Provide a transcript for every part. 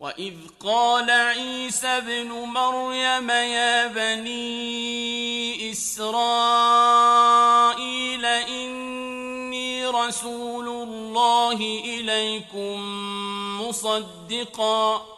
وإذ قال عيسى ابن مريم يا بني إسرائيل إني رسول الله إليكم مصدقا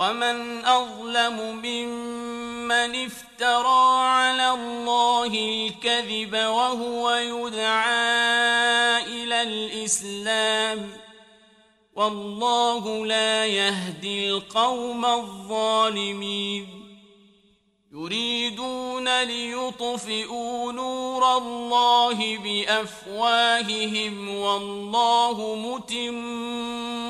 ومن أظلم ممن افترى على الله الكذب وهو يدعى إلى الإسلام والله لا يهدي القوم الظالمين يريدون ليطفئوا نور الله بأفواههم والله متم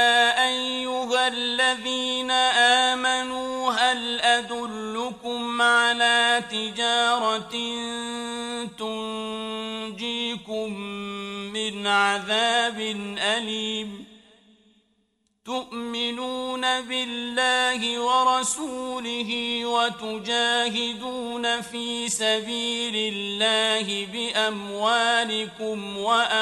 أدلكم على تجارة تنجيكم من عذاب أليم. تؤمنون بالله ورسوله وتجاهدون في سبيل الله بأموالكم وأنفسكم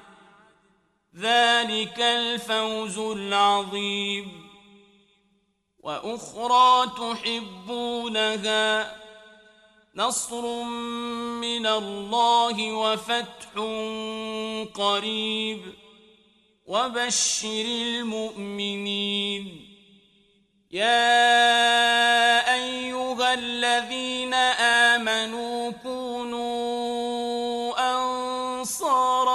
ذلك الفوز العظيم. وأخرى تحبونها نصر من الله وفتح قريب. وبشر المؤمنين. يا أيها الذين آمنوا كونوا أنصار